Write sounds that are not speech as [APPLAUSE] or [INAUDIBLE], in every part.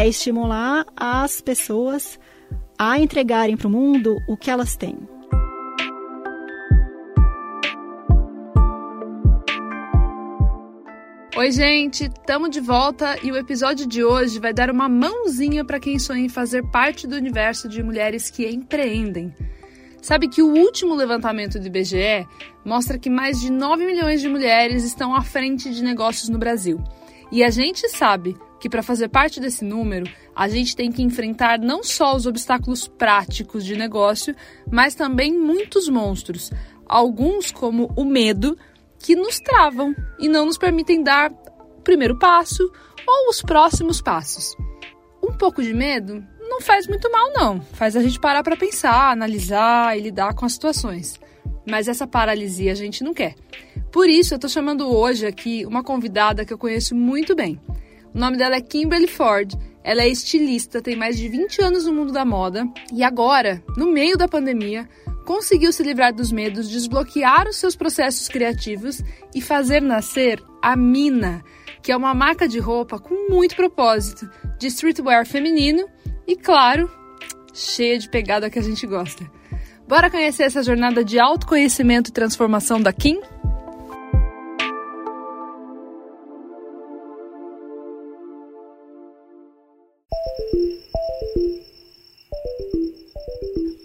é estimular as pessoas a entregarem para o mundo o que elas têm. Oi, gente, estamos de volta e o episódio de hoje vai dar uma mãozinha para quem sonha em fazer parte do universo de mulheres que empreendem. Sabe que o último levantamento do IBGE mostra que mais de 9 milhões de mulheres estão à frente de negócios no Brasil. E a gente sabe que para fazer parte desse número, a gente tem que enfrentar não só os obstáculos práticos de negócio, mas também muitos monstros. Alguns, como o medo, que nos travam e não nos permitem dar o primeiro passo ou os próximos passos. Um pouco de medo não faz muito mal, não. Faz a gente parar para pensar, analisar e lidar com as situações. Mas essa paralisia a gente não quer. Por isso, eu estou chamando hoje aqui uma convidada que eu conheço muito bem. O nome dela é Kimberly Ford. Ela é estilista, tem mais de 20 anos no mundo da moda e agora, no meio da pandemia, conseguiu se livrar dos medos, desbloquear os seus processos criativos e fazer nascer a Mina, que é uma marca de roupa com muito propósito, de streetwear feminino e, claro, cheia de pegada que a gente gosta. Bora conhecer essa jornada de autoconhecimento e transformação da Kim?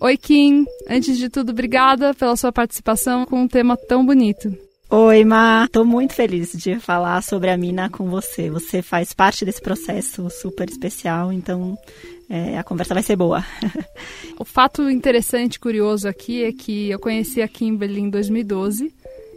Oi, Kim. Antes de tudo, obrigada pela sua participação com um tema tão bonito. Oi, Ma. Tô muito feliz de falar sobre a Mina com você. Você faz parte desse processo super especial, então é, a conversa vai ser boa. [LAUGHS] o fato interessante, curioso aqui é que eu conheci a Kimberly em 2012.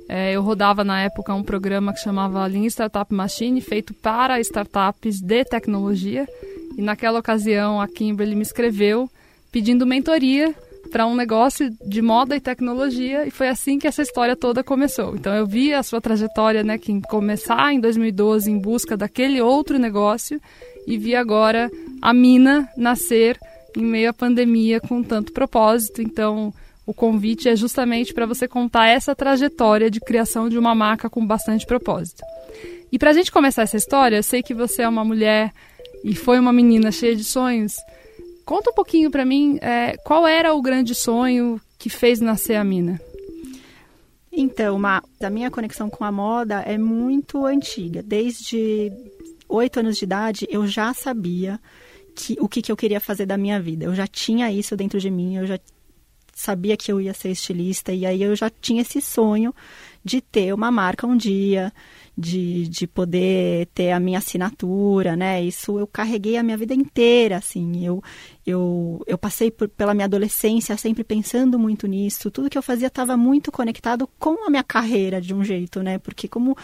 É, eu rodava na época um programa que chamava Lean Startup Machine, feito para startups de tecnologia. E naquela ocasião a Kimberly me escreveu pedindo mentoria para um negócio de moda e tecnologia e foi assim que essa história toda começou. Então eu vi a sua trajetória, né, que começar em 2012 em busca daquele outro negócio e vi agora a Mina nascer em meio à pandemia com tanto propósito. Então o convite é justamente para você contar essa trajetória de criação de uma marca com bastante propósito. E para a gente começar essa história, eu sei que você é uma mulher e foi uma menina cheia de sonhos. Conta um pouquinho para mim é, qual era o grande sonho que fez nascer a Mina. Então, uma, a minha conexão com a moda é muito antiga. Desde oito anos de idade, eu já sabia que, o que, que eu queria fazer da minha vida. Eu já tinha isso dentro de mim, eu já sabia que eu ia ser estilista, e aí eu já tinha esse sonho de ter uma marca um dia, de, de poder ter a minha assinatura, né? Isso eu carreguei a minha vida inteira, assim. Eu, eu, eu passei por, pela minha adolescência sempre pensando muito nisso. Tudo que eu fazia estava muito conectado com a minha carreira, de um jeito, né? Porque como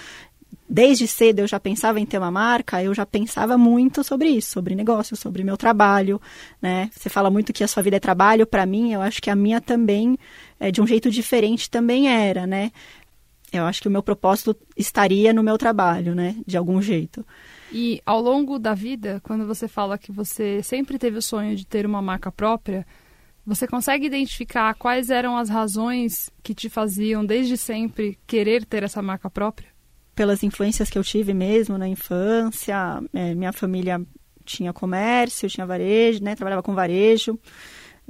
desde cedo eu já pensava em ter uma marca, eu já pensava muito sobre isso, sobre negócio, sobre meu trabalho, né? Você fala muito que a sua vida é trabalho, para mim, eu acho que a minha também, é, de um jeito diferente, também era, né? eu acho que o meu propósito estaria no meu trabalho, né? De algum jeito. E ao longo da vida, quando você fala que você sempre teve o sonho de ter uma marca própria, você consegue identificar quais eram as razões que te faziam desde sempre querer ter essa marca própria? Pelas influências que eu tive mesmo na infância, é, minha família tinha comércio, tinha varejo, né? Trabalhava com varejo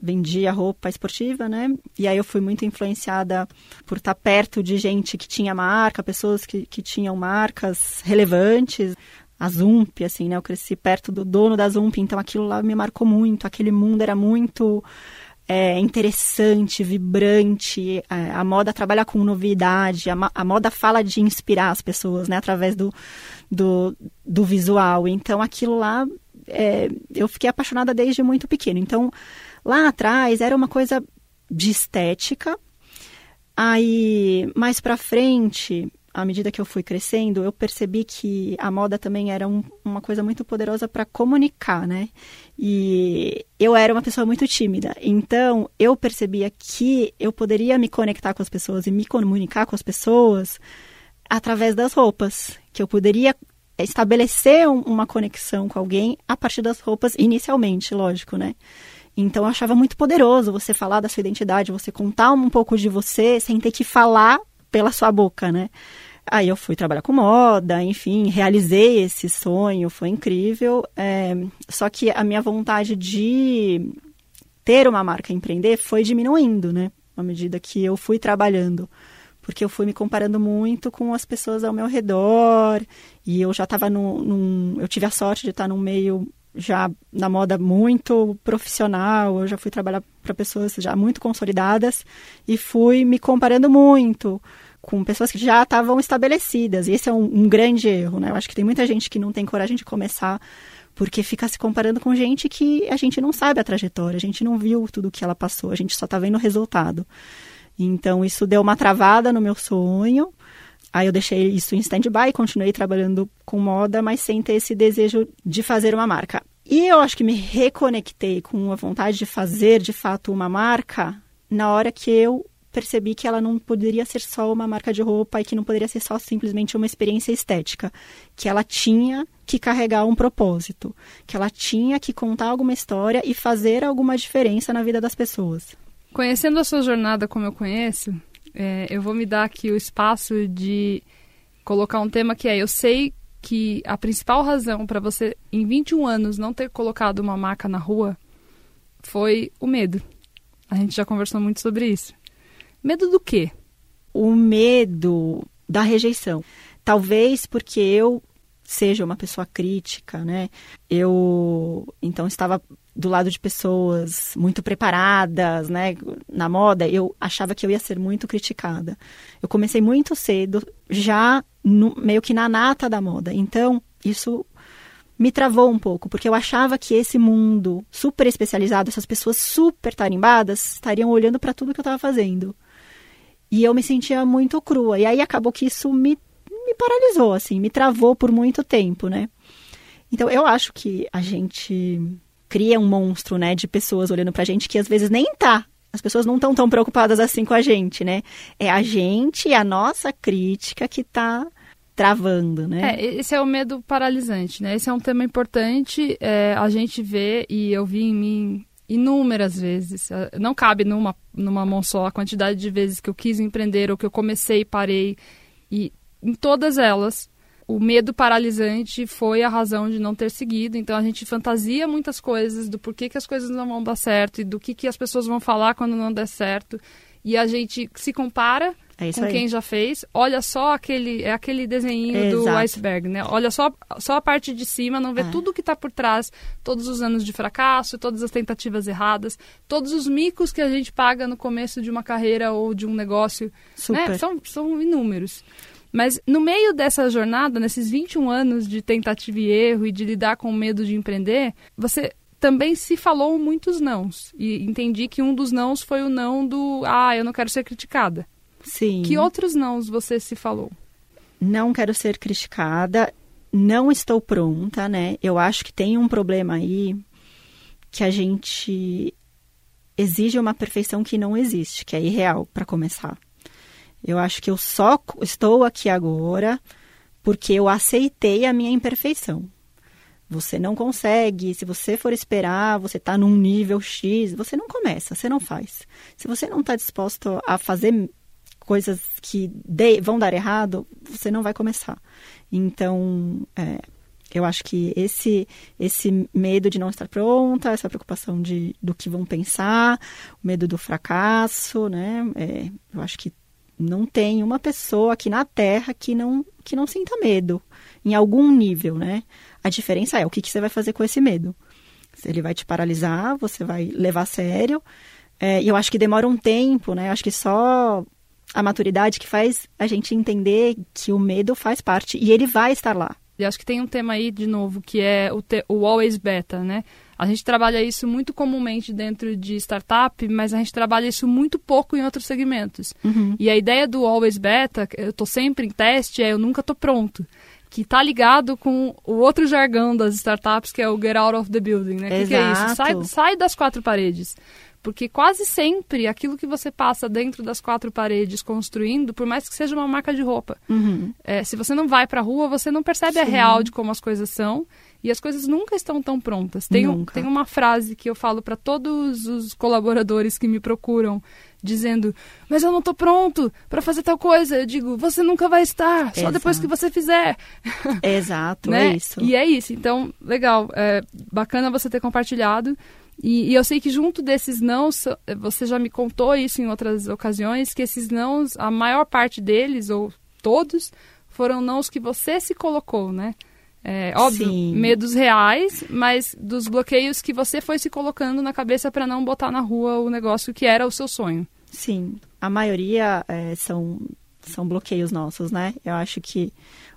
vendia roupa esportiva, né? E aí eu fui muito influenciada por estar perto de gente que tinha marca, pessoas que, que tinham marcas relevantes. A Zump, assim, né? Eu cresci perto do dono da Zump, então aquilo lá me marcou muito. Aquele mundo era muito é, interessante, vibrante. É, a moda trabalha com novidade. A, a, moda fala de inspirar as pessoas, né? Através do, do, do visual. Então aquilo lá, é, eu fiquei apaixonada desde muito pequeno. Então Lá atrás era uma coisa de estética. Aí, mais para frente, à medida que eu fui crescendo, eu percebi que a moda também era um, uma coisa muito poderosa para comunicar, né? E eu era uma pessoa muito tímida, então eu percebia que eu poderia me conectar com as pessoas e me comunicar com as pessoas através das roupas, que eu poderia estabelecer um, uma conexão com alguém a partir das roupas inicialmente, lógico, né? Então eu achava muito poderoso você falar da sua identidade, você contar um pouco de você sem ter que falar pela sua boca, né? Aí eu fui trabalhar com moda, enfim, realizei esse sonho, foi incrível. É, só que a minha vontade de ter uma marca empreender foi diminuindo, né? À medida que eu fui trabalhando. Porque eu fui me comparando muito com as pessoas ao meu redor. E eu já estava num, num. Eu tive a sorte de estar num meio já na moda muito profissional, eu já fui trabalhar para pessoas já muito consolidadas e fui me comparando muito com pessoas que já estavam estabelecidas. E esse é um, um, grande erro, né? Eu acho que tem muita gente que não tem coragem de começar porque fica se comparando com gente que a gente não sabe a trajetória, a gente não viu tudo que ela passou, a gente só está vendo o resultado. Então isso deu uma travada no meu sonho. Aí eu deixei isso em stand-by, continuei trabalhando com moda, mas sem ter esse desejo de fazer uma marca. E eu acho que me reconectei com a vontade de fazer de fato uma marca na hora que eu percebi que ela não poderia ser só uma marca de roupa e que não poderia ser só simplesmente uma experiência estética, que ela tinha que carregar um propósito, que ela tinha que contar alguma história e fazer alguma diferença na vida das pessoas. Conhecendo a sua jornada como eu conheço, é, eu vou me dar aqui o espaço de colocar um tema que é: eu sei que a principal razão para você, em 21 anos, não ter colocado uma marca na rua foi o medo. A gente já conversou muito sobre isso. Medo do quê? O medo da rejeição. Talvez porque eu seja uma pessoa crítica, né? Eu então estava do lado de pessoas muito preparadas, né, na moda, eu achava que eu ia ser muito criticada. Eu comecei muito cedo, já no, meio que na nata da moda. Então, isso me travou um pouco, porque eu achava que esse mundo super especializado, essas pessoas super tarimbadas, estariam olhando para tudo que eu estava fazendo. E eu me sentia muito crua. E aí acabou que isso me, me paralisou, assim, me travou por muito tempo, né? Então eu acho que a gente cria um monstro, né, de pessoas olhando pra gente que às vezes nem tá. As pessoas não estão tão preocupadas assim com a gente, né? É a gente e a nossa crítica que tá travando, né? É, esse é o medo paralisante, né? Esse é um tema importante. É, a gente vê, e eu vi em mim inúmeras vezes. Eh, não cabe numa, numa mão só a quantidade de vezes que eu quis empreender ou que eu comecei e parei. E em todas elas, o medo paralisante foi a razão de não ter seguido. Então a gente fantasia muitas coisas do porquê que as coisas não vão dar certo e do que, que as pessoas vão falar quando não der certo. E a gente se compara é com aí. quem já fez. Olha só aquele, é aquele desenho do iceberg, né? Olha só, só a parte de cima, não vê é. tudo que está por trás, todos os anos de fracasso, todas as tentativas erradas, todos os micos que a gente paga no começo de uma carreira ou de um negócio, né? São, são inúmeros. Mas no meio dessa jornada, nesses 21 anos de tentativa e erro e de lidar com o medo de empreender, você também se falou muitos nãos. E entendi que um dos nãos foi o não do ah, eu não quero ser criticada. Sim. Que outros nãos você se falou? Não quero ser criticada, não estou pronta, né? Eu acho que tem um problema aí que a gente exige uma perfeição que não existe, que é irreal, para começar. Eu acho que eu só estou aqui agora porque eu aceitei a minha imperfeição. Você não consegue, se você for esperar, você está num nível X, você não começa, você não faz. Se você não está disposto a fazer coisas que de, vão dar errado, você não vai começar. Então, é, eu acho que esse esse medo de não estar pronta, essa preocupação de, do que vão pensar, o medo do fracasso, né? É, eu acho que não tem uma pessoa aqui na Terra que não que não sinta medo em algum nível, né? A diferença é o que, que você vai fazer com esse medo. Se ele vai te paralisar, você vai levar a sério. É, e eu acho que demora um tempo, né? Eu acho que só a maturidade que faz a gente entender que o medo faz parte e ele vai estar lá. E acho que tem um tema aí, de novo, que é o, te, o always beta, né? A gente trabalha isso muito comumente dentro de startup, mas a gente trabalha isso muito pouco em outros segmentos. Uhum. E a ideia do always beta, eu estou sempre em teste, é eu nunca estou pronto. Que está ligado com o outro jargão das startups, que é o get out of the building, né? O que, que, é isso? Sai, sai das quatro paredes. Porque quase sempre aquilo que você passa dentro das quatro paredes construindo, por mais que seja uma marca de roupa, uhum. é, se você não vai para a rua, você não percebe Sim. a real de como as coisas são. E as coisas nunca estão tão prontas. Tem, Nunca. tem uma frase que eu falo para todos os colaboradores que me procuram, dizendo: Mas eu não tô pronto para fazer tal coisa. Eu digo: Você nunca vai estar, só depois que Exato. você fizer. Exato, [LAUGHS] né? é isso. E é isso. Então, legal. É bacana você ter compartilhado. E, e eu sei que junto desses nãos, você já me contou isso em outras ocasiões, que esses nãos, a maior parte deles, ou todos, foram nãos que você se colocou, né? É, óbvio, Sim. medos reais, mas dos bloqueios que você foi se colocando na cabeça para não botar na rua o negócio que era o seu sonho. Sim, a maioria é, são, são bloqueios nossos, né? Eu acho que,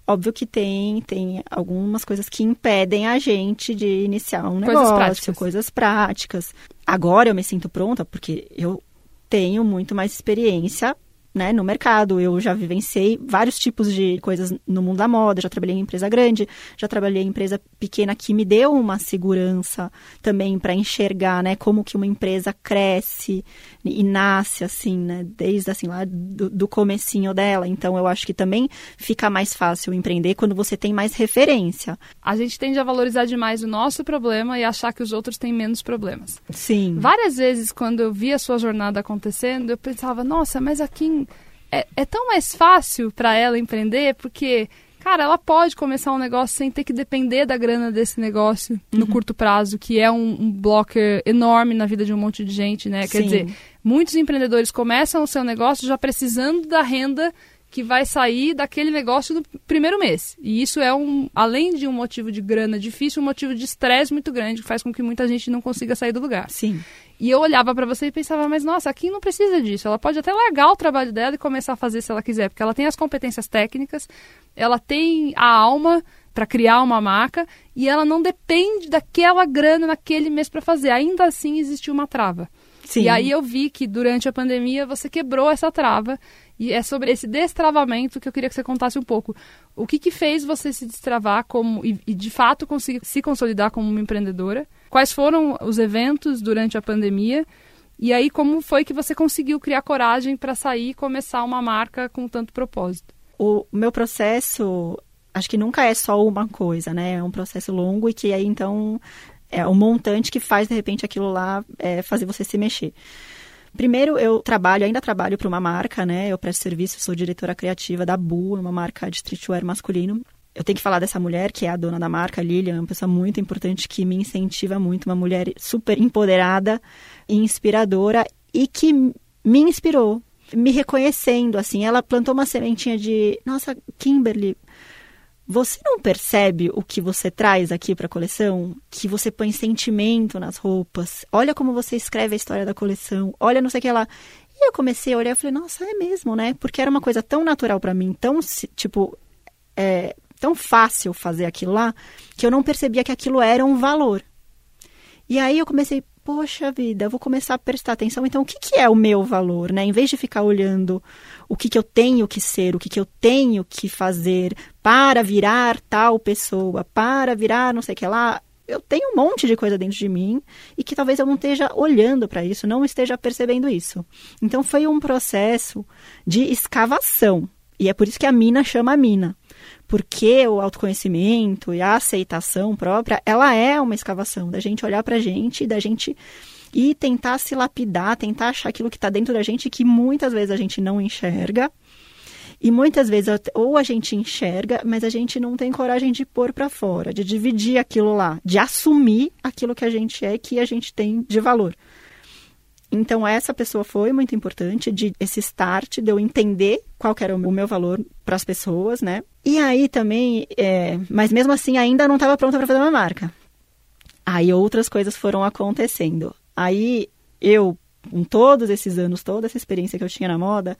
óbvio que tem, tem algumas coisas que impedem a gente de iniciar um Coisas negócio, práticas. coisas práticas. Agora eu me sinto pronta porque eu tenho muito mais experiência né, no mercado. Eu já vivenciei vários tipos de coisas no mundo da moda. Já trabalhei em empresa grande, já trabalhei em empresa pequena que me deu uma segurança também para enxergar, né, como que uma empresa cresce e nasce assim, né, desde assim lá do, do comecinho dela. Então eu acho que também fica mais fácil empreender quando você tem mais referência. A gente tende a valorizar demais o nosso problema e achar que os outros têm menos problemas. Sim. Várias vezes, quando eu via a sua jornada acontecendo, eu pensava, nossa, mas aqui é, é tão mais fácil para ela empreender, porque, cara, ela pode começar um negócio sem ter que depender da grana desse negócio no curto prazo, que é um, um blocker enorme na vida de um monte de gente, né? Quer Sim. dizer, muitos empreendedores começam o seu negócio já precisando da renda que vai sair daquele negócio no primeiro mês. E isso é um, além de um motivo de grana difícil, um motivo de estresse muito grande, que faz com que muita gente não consiga sair do lugar. Sim. E eu olhava pra você e pensava, mas nossa, aqui não precisa disso. Ela pode até largar o trabalho dela e começar a fazer se ela quiser, porque ela tem as competências técnicas, ela tem a alma pra criar uma marca e ela não depende daquela grana naquele mês pra fazer. Ainda assim existiu uma trava. Sim. E aí eu vi que durante a pandemia você quebrou essa trava. E é sobre esse destravamento que eu queria que você contasse um pouco. O que, que fez você se destravar como e, e, de fato conseguir se consolidar como uma empreendedora? Quais foram os eventos durante a pandemia? E aí como foi que você conseguiu criar coragem para sair e começar uma marca com tanto propósito? O meu processo, acho que nunca é só uma coisa, né? É um processo longo e que aí então é o montante que faz de repente aquilo lá é, fazer você se mexer. Primeiro, eu trabalho, ainda trabalho para uma marca, né? Eu presto serviço, sou diretora criativa da Bu, uma marca de streetwear masculino. Eu tenho que falar dessa mulher, que é a dona da marca, Lilian, uma pessoa muito importante que me incentiva muito, uma mulher super empoderada e inspiradora e que me inspirou, me reconhecendo, assim. Ela plantou uma sementinha de, nossa, Kimberly, você não percebe o que você traz aqui para a coleção? Que você põe sentimento nas roupas. Olha como você escreve a história da coleção. Olha não sei o que lá. E eu comecei a olhar e falei, nossa, é mesmo, né? Porque era uma coisa tão natural para mim, tão, tipo, é, tão fácil fazer aquilo lá, que eu não percebia que aquilo era um valor. E aí eu comecei, poxa vida, vou começar a prestar atenção. Então, o que, que é o meu valor, né? Em vez de ficar olhando o que, que eu tenho que ser, o que, que eu tenho que fazer para virar tal pessoa, para virar não sei o que lá, eu tenho um monte de coisa dentro de mim e que talvez eu não esteja olhando para isso, não esteja percebendo isso. Então, foi um processo de escavação. E é por isso que a mina chama a mina porque o autoconhecimento e a aceitação própria, ela é uma escavação da gente olhar pra gente e da gente e tentar se lapidar, tentar achar aquilo que está dentro da gente que muitas vezes a gente não enxerga. E muitas vezes ou a gente enxerga, mas a gente não tem coragem de pôr para fora, de dividir aquilo lá, de assumir aquilo que a gente é que a gente tem de valor. Então, essa pessoa foi muito importante, de esse start, de eu entender qual era o meu valor para as pessoas, né? E aí também, é, mas mesmo assim, ainda não estava pronta para fazer uma marca. Aí outras coisas foram acontecendo. Aí eu, com todos esses anos, toda essa experiência que eu tinha na moda,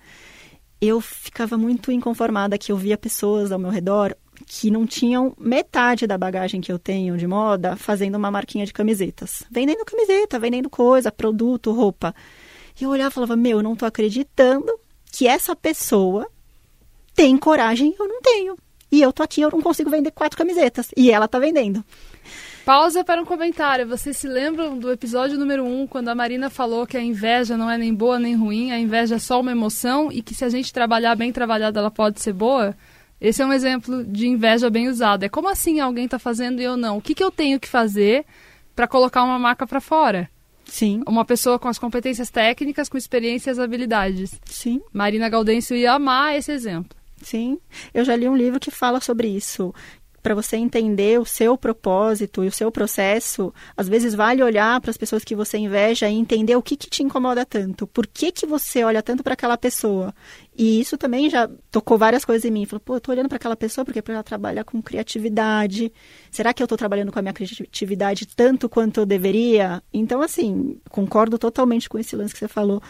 eu ficava muito inconformada que eu via pessoas ao meu redor que não tinham metade da bagagem que eu tenho de moda fazendo uma marquinha de camisetas. Vendendo camiseta, vendendo coisa, produto, roupa. E eu olhava e falava, meu, eu não tô acreditando que essa pessoa tem coragem, eu não tenho. E eu tô aqui, eu não consigo vender quatro camisetas. E ela tá vendendo. Pausa para um comentário. Vocês se lembram do episódio número 1, um, quando a Marina falou que a inveja não é nem boa nem ruim, a inveja é só uma emoção e que se a gente trabalhar bem trabalhada ela pode ser boa? Esse é um exemplo de inveja bem usado. É como assim alguém está fazendo e eu não? O que, que eu tenho que fazer para colocar uma marca para fora? Sim. Uma pessoa com as competências técnicas, com experiências e habilidades. Sim. Marina Gaudêncio ia amar esse exemplo. Sim. Eu já li um livro que fala sobre isso, para você entender o seu propósito e o seu processo, às vezes vale olhar para as pessoas que você inveja e entender o que, que te incomoda tanto. Por que, que você olha tanto para aquela pessoa? E isso também já tocou várias coisas em mim. Falou, pô, eu tô olhando para aquela pessoa porque ela trabalha com criatividade. Será que eu estou trabalhando com a minha criatividade tanto quanto eu deveria? Então, assim, concordo totalmente com esse lance que você falou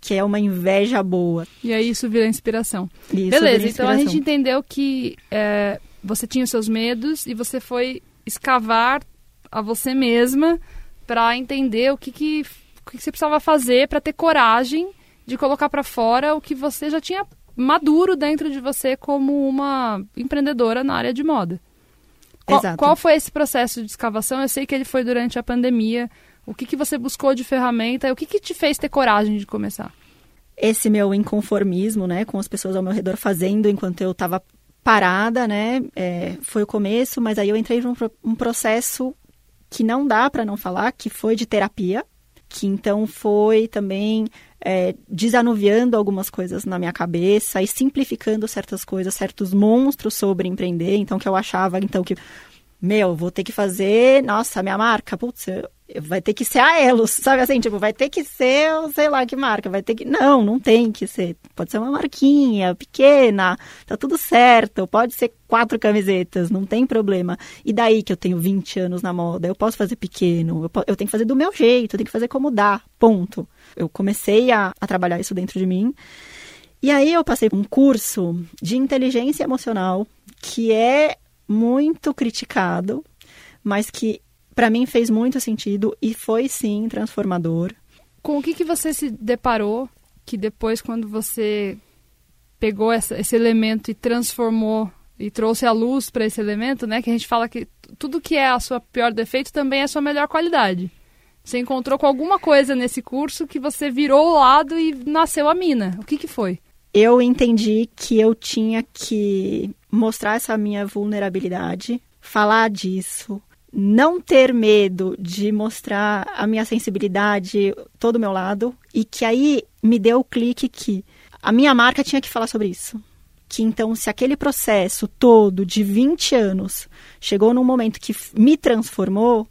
que é uma inveja boa. E aí isso vira inspiração. Isso Beleza, vira inspiração. então a gente entendeu que é, você tinha os seus medos e você foi escavar a você mesma para entender o que, que, o que você precisava fazer para ter coragem de colocar para fora o que você já tinha maduro dentro de você como uma empreendedora na área de moda. Qual, Exato. qual foi esse processo de escavação? Eu sei que ele foi durante a pandemia. O que, que você buscou de ferramenta? O que, que te fez ter coragem de começar? Esse meu inconformismo, né, com as pessoas ao meu redor fazendo enquanto eu estava parada, né? É, foi o começo, mas aí eu entrei num um processo que não dá para não falar, que foi de terapia, que então foi também é, desanuviando algumas coisas na minha cabeça e simplificando certas coisas, certos monstros sobre empreender. Então, que eu achava, então, que, meu, vou ter que fazer, nossa, minha marca, putz, vai ter que ser a Elos, [LAUGHS] sabe assim, tipo, vai ter que ser, sei lá que marca, vai ter que. Não, não tem que ser. Pode ser uma marquinha pequena, tá tudo certo. Pode ser quatro camisetas, não tem problema. E daí que eu tenho 20 anos na moda, eu posso fazer pequeno, eu, eu tenho que fazer do meu jeito, eu tenho que fazer como dá, ponto. Eu comecei a, a trabalhar isso dentro de mim. E aí eu passei um curso de inteligência emocional que é muito criticado, mas que para mim fez muito sentido e foi sim transformador. Com o que, que você se deparou que depois, quando você pegou essa, esse elemento e transformou e trouxe a luz para esse elemento, né? Que a gente fala que tudo que é a sua pior defeito também é a sua melhor qualidade. Você encontrou com alguma coisa nesse curso que você virou o lado e nasceu a mina. O que, que foi? Eu entendi que eu tinha que mostrar essa minha vulnerabilidade, falar disso, não ter medo de mostrar a minha sensibilidade, todo o meu lado, e que aí me deu o clique que a minha marca tinha que falar sobre isso. Que então, se aquele processo todo de 20 anos chegou num momento que me transformou,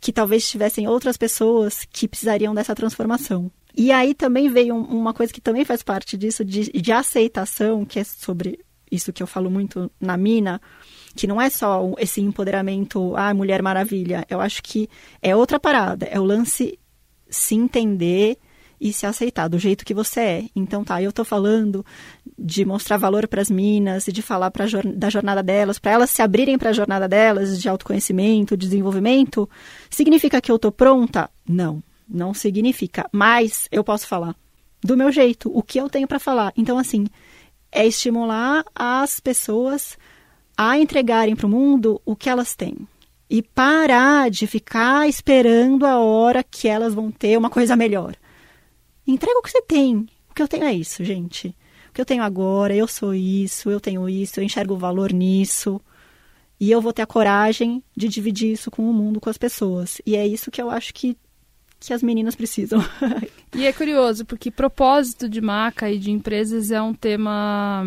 que talvez tivessem outras pessoas que precisariam dessa transformação. E aí também veio uma coisa que também faz parte disso, de, de aceitação, que é sobre isso que eu falo muito na mina, que não é só esse empoderamento, ah, Mulher Maravilha. Eu acho que é outra parada. É o lance se entender e se aceitar do jeito que você é. Então tá, eu tô falando de mostrar valor para as minas e de falar pra, da jornada delas, para elas se abrirem para a jornada delas de autoconhecimento, desenvolvimento. Significa que eu tô pronta? Não, não significa. Mas eu posso falar do meu jeito, o que eu tenho para falar. Então assim, é estimular as pessoas a entregarem para o mundo o que elas têm. E parar de ficar esperando a hora que elas vão ter uma coisa melhor. Entrega o que você tem. O que eu tenho é isso, gente. O que eu tenho agora, eu sou isso, eu tenho isso, eu enxergo o valor nisso. E eu vou ter a coragem de dividir isso com o mundo, com as pessoas. E é isso que eu acho que, que as meninas precisam. [LAUGHS] e é curioso, porque propósito de marca e de empresas é um tema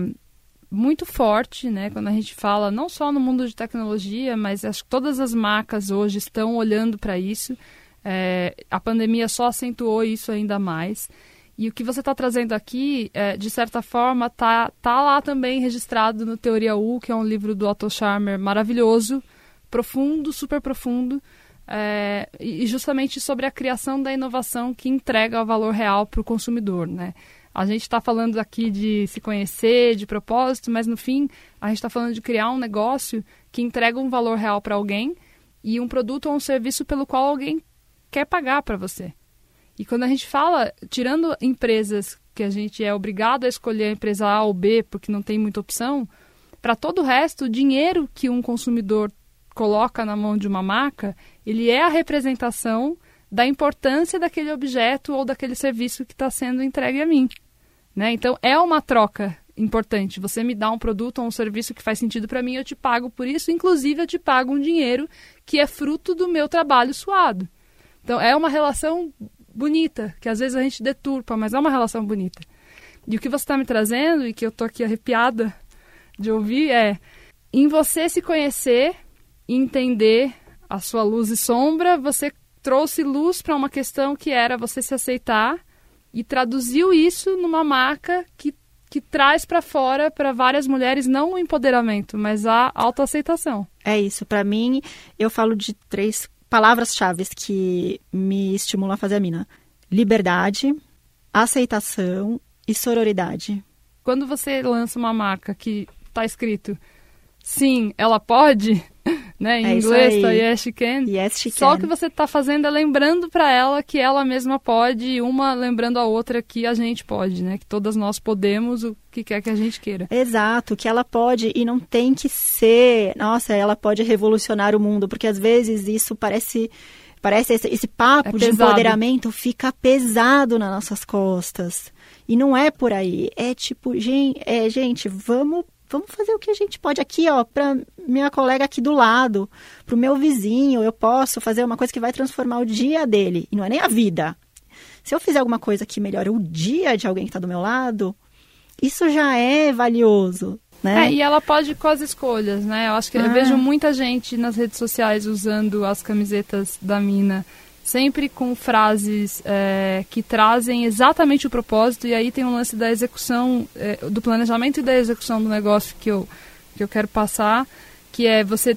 muito forte, né? Quando a gente fala não só no mundo de tecnologia, mas acho que todas as marcas hoje estão olhando para isso. É, a pandemia só acentuou isso ainda mais. E o que você está trazendo aqui, é, de certa forma, tá, tá lá também registrado no Teoria U, que é um livro do Otto Scharmer maravilhoso, profundo, super profundo, é, e justamente sobre a criação da inovação que entrega o valor real para o consumidor, né? A gente está falando aqui de se conhecer, de propósito, mas no fim a gente está falando de criar um negócio que entrega um valor real para alguém e um produto ou um serviço pelo qual alguém quer pagar para você. E quando a gente fala, tirando empresas que a gente é obrigado a escolher a empresa A ou B porque não tem muita opção, para todo o resto, o dinheiro que um consumidor coloca na mão de uma marca, ele é a representação da importância daquele objeto ou daquele serviço que está sendo entregue a mim. Né? Então, é uma troca importante. Você me dá um produto ou um serviço que faz sentido para mim, eu te pago por isso. Inclusive, eu te pago um dinheiro que é fruto do meu trabalho suado. Então, é uma relação bonita, que às vezes a gente deturpa, mas é uma relação bonita. E o que você está me trazendo, e que eu tô aqui arrepiada de ouvir, é em você se conhecer entender a sua luz e sombra, você trouxe luz para uma questão que era você se aceitar e traduziu isso numa marca que, que traz para fora para várias mulheres não o empoderamento, mas a autoaceitação. É isso. Para mim, eu falo de três palavras-chave que me estimulam a fazer a mina: liberdade, aceitação e sororidade. Quando você lança uma marca que está escrito sim, ela pode, né? Em É inglês tá yes she can. Yes, she Só can. que você está fazendo é lembrando para ela que ela mesma pode, e uma lembrando a outra que a gente pode, né? Que todas nós podemos o que quer que a gente queira. Exato, que ela pode e não tem que ser, nossa, ela pode revolucionar o mundo, porque às vezes isso parece parece esse, esse papo É de empoderamento fica pesado nas nossas costas. E não é por aí, é tipo, gente, é, gente, vamos vamos fazer o que a gente pode aqui, ó, para minha colega aqui do lado, pro meu vizinho, eu posso fazer uma coisa que vai transformar o dia dele, e não é nem a vida. Se eu fizer alguma coisa que melhore o dia de alguém que está do meu lado, isso já é valioso, né? É, e ela pode ir com as escolhas, né? Eu acho que eu Ah. vejo muita gente nas redes sociais usando as camisetas da mina, sempre com frases é, que trazem exatamente o propósito, e aí tem um lance da execução, é, do planejamento e da execução do negócio que eu, que eu quero passar, que é você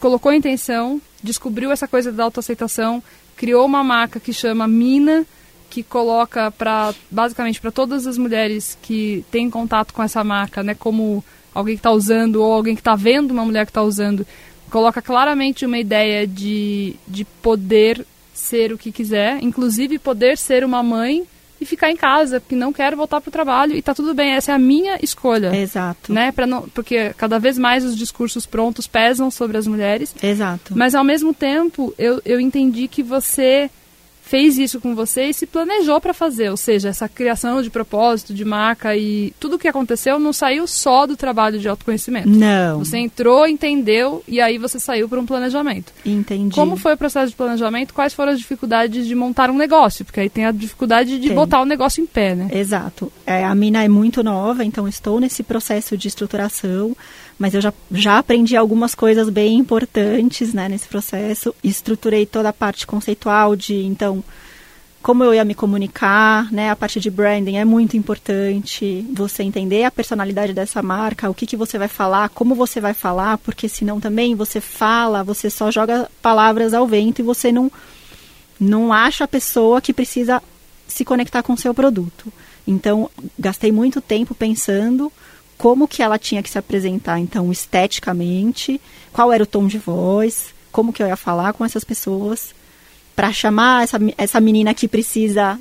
colocou a intenção, descobriu essa coisa da autoaceitação, criou uma marca que chama Mina, que coloca para basicamente para todas as mulheres que têm contato com essa marca, né, como alguém que está usando ou alguém que está vendo uma mulher que está usando, coloca claramente uma ideia de, de poder ser o que quiser, inclusive poder ser uma mãe e ficar em casa, porque não quero voltar para o trabalho e tá tudo bem, essa é a minha escolha. Exato. Né, pra não, porque cada vez mais os discursos prontos pesam sobre as mulheres, Exato. mas ao mesmo tempo eu, eu entendi que você fez isso com você e se planejou para fazer, ou seja, essa criação de propósito, de marca e tudo o que aconteceu não saiu só do trabalho de autoconhecimento. Não. Você entrou, entendeu e aí você saiu para um planejamento. Entendi. Como foi o processo de planejamento? Quais foram as dificuldades de montar um negócio? Porque aí tem a dificuldade de Tem. botar o negócio em pé, né? Exato. É, a mina é muito nova, então estou nesse processo de estruturação, mas eu já, já aprendi algumas coisas bem importantes né, nesse processo. Estruturei toda a parte conceitual de, então, como eu ia me comunicar, né? A parte de branding é muito importante. Você entender a personalidade dessa marca, o que, que você vai falar, como você vai falar, porque senão também você fala, você só joga palavras ao vento e você não, não acha a pessoa que precisa se conectar com o seu produto. Então, gastei muito tempo pensando como que ela tinha que se apresentar, então, esteticamente, qual era o tom de voz, como que eu ia falar com essas pessoas, para chamar essa, essa menina que precisa,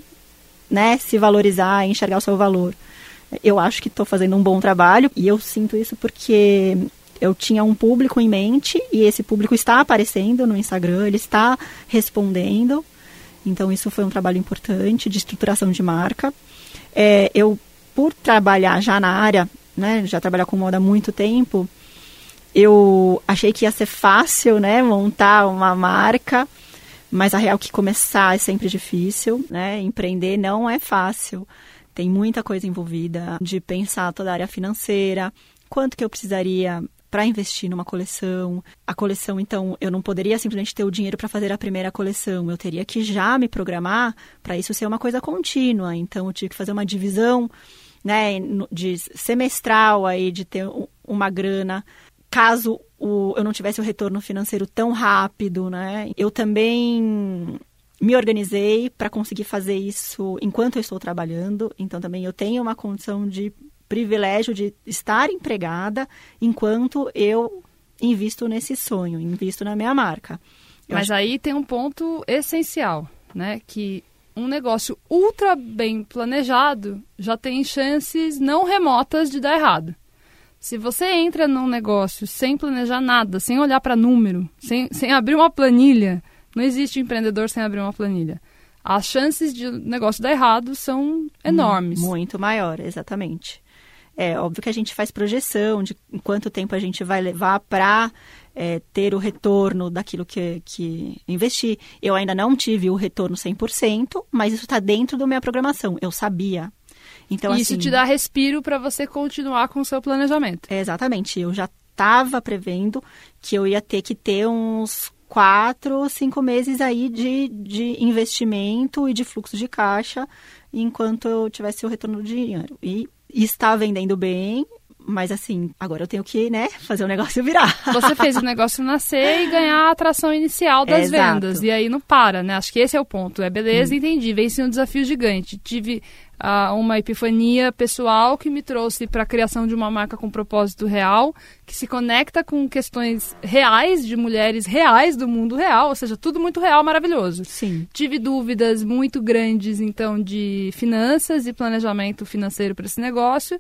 né, se valorizar, enxergar o seu valor. Eu acho que estou fazendo um bom trabalho e eu sinto isso porque eu tinha um público em mente e esse público está aparecendo no Instagram, ele está respondendo. Então, isso foi um trabalho importante de estruturação de marca. É, eu, por trabalhar já na área, né, já trabalhar com moda há muito tempo, eu achei que ia ser fácil, né, montar uma marca, mas a real que começar é sempre difícil, né, empreender não é fácil. Tem muita coisa envolvida de pensar toda a área financeira, quanto que eu precisaria para investir numa coleção. A coleção, então, eu não poderia simplesmente ter o dinheiro para fazer a primeira coleção. Eu teria que já me programar para isso ser uma coisa contínua. Então, eu tive que fazer uma divisão, né, de semestral aí, de ter uma grana. Caso o, eu não tivesse o retorno financeiro tão rápido, né? Eu também me organizei para conseguir fazer isso enquanto eu estou trabalhando. Então, também eu tenho uma condição de privilégio de estar empregada enquanto eu invisto nesse sonho, invisto na minha marca. Eu Mas acho... aí tem um ponto essencial, né? Que um negócio ultra bem planejado já tem chances não remotas de dar errado. Se você entra num negócio sem planejar nada, sem olhar para número, sem, sem abrir uma planilha, não existe empreendedor sem abrir uma planilha. As chances de o negócio dar errado são enormes. Muito maior, exatamente. É óbvio que a gente faz projeção de quanto tempo a gente vai levar para é, ter o retorno daquilo que, que investi. Eu ainda não tive o retorno 100%, mas isso está dentro da minha programação. Eu sabia. Então, isso assim, te dá respiro para você continuar com o seu planejamento. Exatamente. Eu já estava prevendo que eu ia ter que ter uns quatro, cinco meses aí de, de investimento e de fluxo de caixa enquanto eu tivesse o retorno do dinheiro. E está vendendo bem, mas assim, agora eu tenho que, né, fazer o negócio virar. Você fez o negócio nascer e ganhar a atração inicial das Exato. vendas. E aí não para, né? Acho que esse é o ponto. É beleza, hum. entendi. Venci um desafio gigante. Tive uh, uma epifania pessoal que me trouxe para a criação de uma marca com propósito real, que se conecta com questões reais de mulheres reais do mundo real, ou seja, tudo muito real, maravilhoso. Sim. Tive dúvidas muito grandes, então, de finanças e planejamento financeiro para esse negócio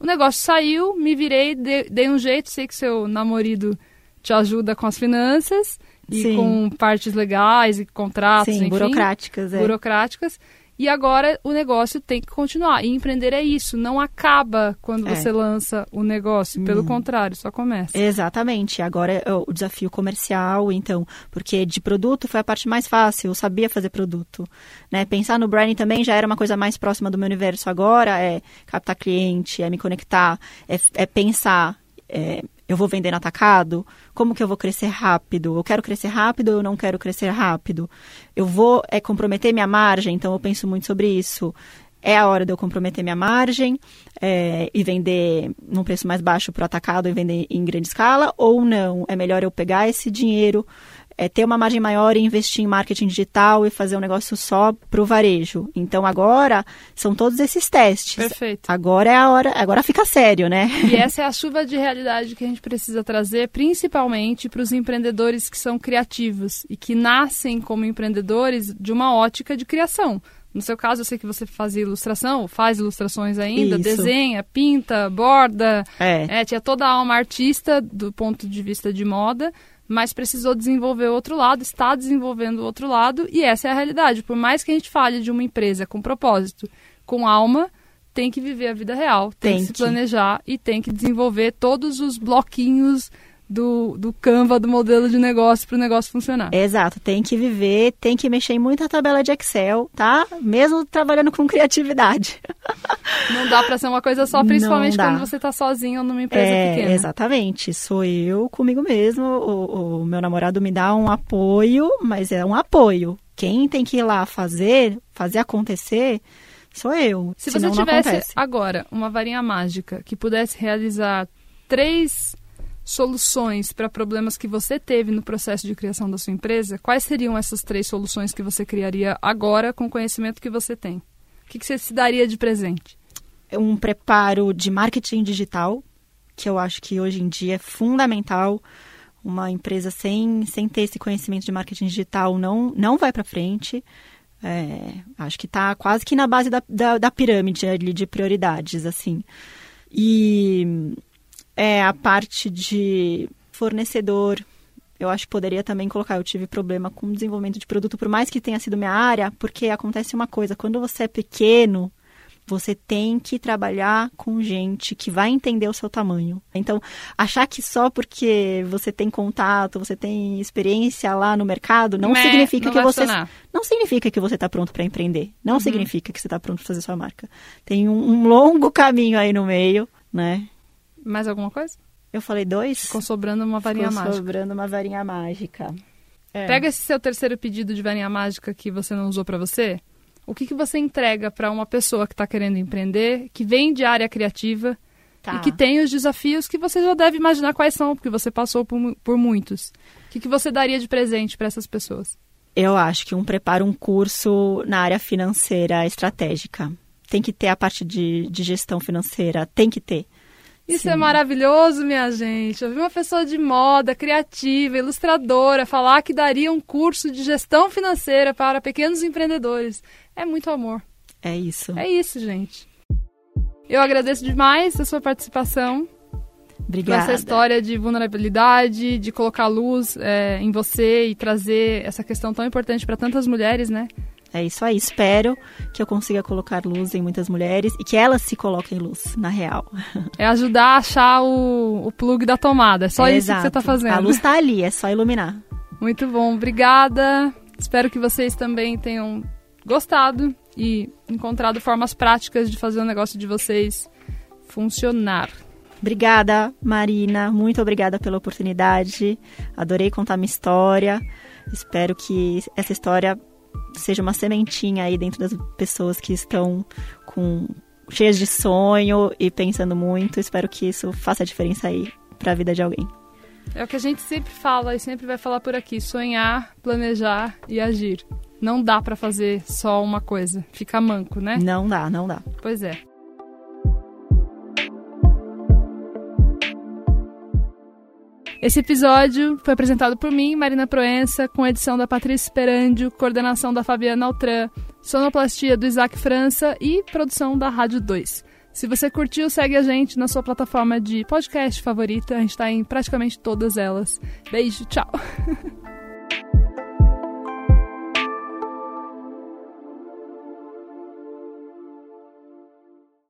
o negócio saiu, me virei, dei um jeito, sei que seu namorado te ajuda com as finanças e Sim. com partes legais e contratos, Sim, enfim, burocráticas, é. burocráticas. E agora o negócio tem que continuar. E empreender é isso, não acaba quando é. você lança o negócio, pelo hum. contrário, só começa. Exatamente. Agora é o desafio comercial, então, porque de produto foi a parte mais fácil, eu sabia fazer produto. Né? Pensar no branding também já era uma coisa mais próxima do meu universo. Agora é captar cliente, é me conectar, é, é pensar. É, eu vou vender no atacado? Como que eu vou crescer rápido? Eu quero crescer rápido ou eu não quero crescer rápido? Eu vou é, comprometer minha margem? Então, eu penso muito sobre isso. É a hora de eu comprometer minha margem é, e vender num preço mais baixo para o atacado e vender em grande escala? Ou não? É melhor eu pegar esse dinheiro é ter uma margem maior e investir em marketing digital e fazer um negócio só para o varejo. Então agora são todos esses testes. Perfeito. Agora é a hora, agora fica sério, né? E [LAUGHS] essa é a chuva de realidade que a gente precisa trazer, principalmente para os empreendedores que são criativos e que nascem como empreendedores de uma ótica de criação. No seu caso, eu sei que você faz ilustração, faz ilustrações ainda, Isso. desenha, pinta, borda. É. é. Tinha toda a alma artista do ponto de vista de moda, mas precisou desenvolver o outro lado, está desenvolvendo o outro lado, e essa é a realidade. Por mais que a gente fale de uma empresa com propósito, com alma, tem que viver a vida real, tem, tem que se planejar e tem que desenvolver todos os bloquinhos do, do Canva, do modelo de negócio para o negócio funcionar. Exato, tem que viver, tem que mexer em muita tabela de Excel, tá? Mesmo trabalhando com [LAUGHS] criatividade. Não dá para ser uma coisa só, principalmente quando você está sozinho numa empresa é, pequena. Exatamente, sou eu comigo mesmo. O, o meu namorado me dá um apoio, mas é um apoio. Quem tem que ir lá fazer, fazer acontecer, sou eu. Se você tivesse agora uma varinha mágica que pudesse realizar três soluções para problemas que você teve no processo de criação da sua empresa, quais seriam essas três soluções que você criaria agora com o conhecimento que você tem? O que, que você se daria de presente? Um preparo de marketing digital, que eu acho que hoje em dia é fundamental. Uma empresa sem, sem ter esse conhecimento de marketing digital não, não vai para frente. É, acho que está quase que na base da, da, da pirâmide de prioridades, assim. E é, a parte de fornecedor, eu acho que poderia também colocar. Eu tive problema com o desenvolvimento de produto, por mais que tenha sido minha área, porque acontece uma coisa: quando você é pequeno, você tem que trabalhar com gente que vai entender o seu tamanho. Então, achar que só porque você tem contato, você tem experiência lá no mercado, não significa não que você funcionar. não significa que você está pronto para empreender. Não uhum. significa que você está pronto para fazer sua marca. Tem um, um longo caminho aí no meio, né? Mais alguma coisa? Eu falei dois? Ficou sobrando uma varinha Ficou mágica. sobrando uma varinha mágica. É. Pega esse seu terceiro pedido de varinha mágica que você não usou para você. O que, que você entrega para uma pessoa que está querendo empreender, que vem de área criativa tá. e que tem os desafios que você já deve imaginar quais são, porque você passou por, por muitos. O que, que você daria de presente para essas pessoas? Eu acho que um prepara um curso na área financeira estratégica. Tem que ter a parte de, de gestão financeira, tem que ter. Isso Sim. é maravilhoso, minha gente. Eu vi uma pessoa de moda, criativa, ilustradora, falar que daria um curso de gestão financeira para pequenos empreendedores. É muito amor. É isso. É isso, gente. Eu agradeço demais a sua participação. Obrigada. Essa história de vulnerabilidade, de colocar luz é, em você e trazer essa questão tão importante para tantas mulheres, né? É isso aí. Espero que eu consiga colocar luz em muitas mulheres e que elas se coloquem luz, na real. É ajudar a achar o, o plug da tomada. É só é, isso exato. que você está fazendo. A luz está ali, é só iluminar. Muito bom, obrigada. Espero que vocês também tenham gostado e encontrado formas práticas de fazer o negócio de vocês funcionar. Obrigada, Marina. Muito obrigada pela oportunidade. Adorei contar minha história. Espero que essa história seja uma sementinha aí dentro das pessoas que estão com cheias de sonho e pensando muito. Espero que isso faça a diferença aí para a vida de alguém. É o que a gente sempre fala e sempre vai falar por aqui: sonhar, planejar e agir. Não dá para fazer só uma coisa, fica manco, né? Não dá, não dá. Pois é. Esse episódio foi apresentado por mim, Marina Proença, com edição da Patrícia Esperandio, coordenação da Fabiana Altran, sonoplastia do Isaac França e produção da Rádio 2. Se você curtiu, segue a gente na sua plataforma de podcast favorita. A gente está em praticamente todas elas. Beijo, tchau! [LAUGHS]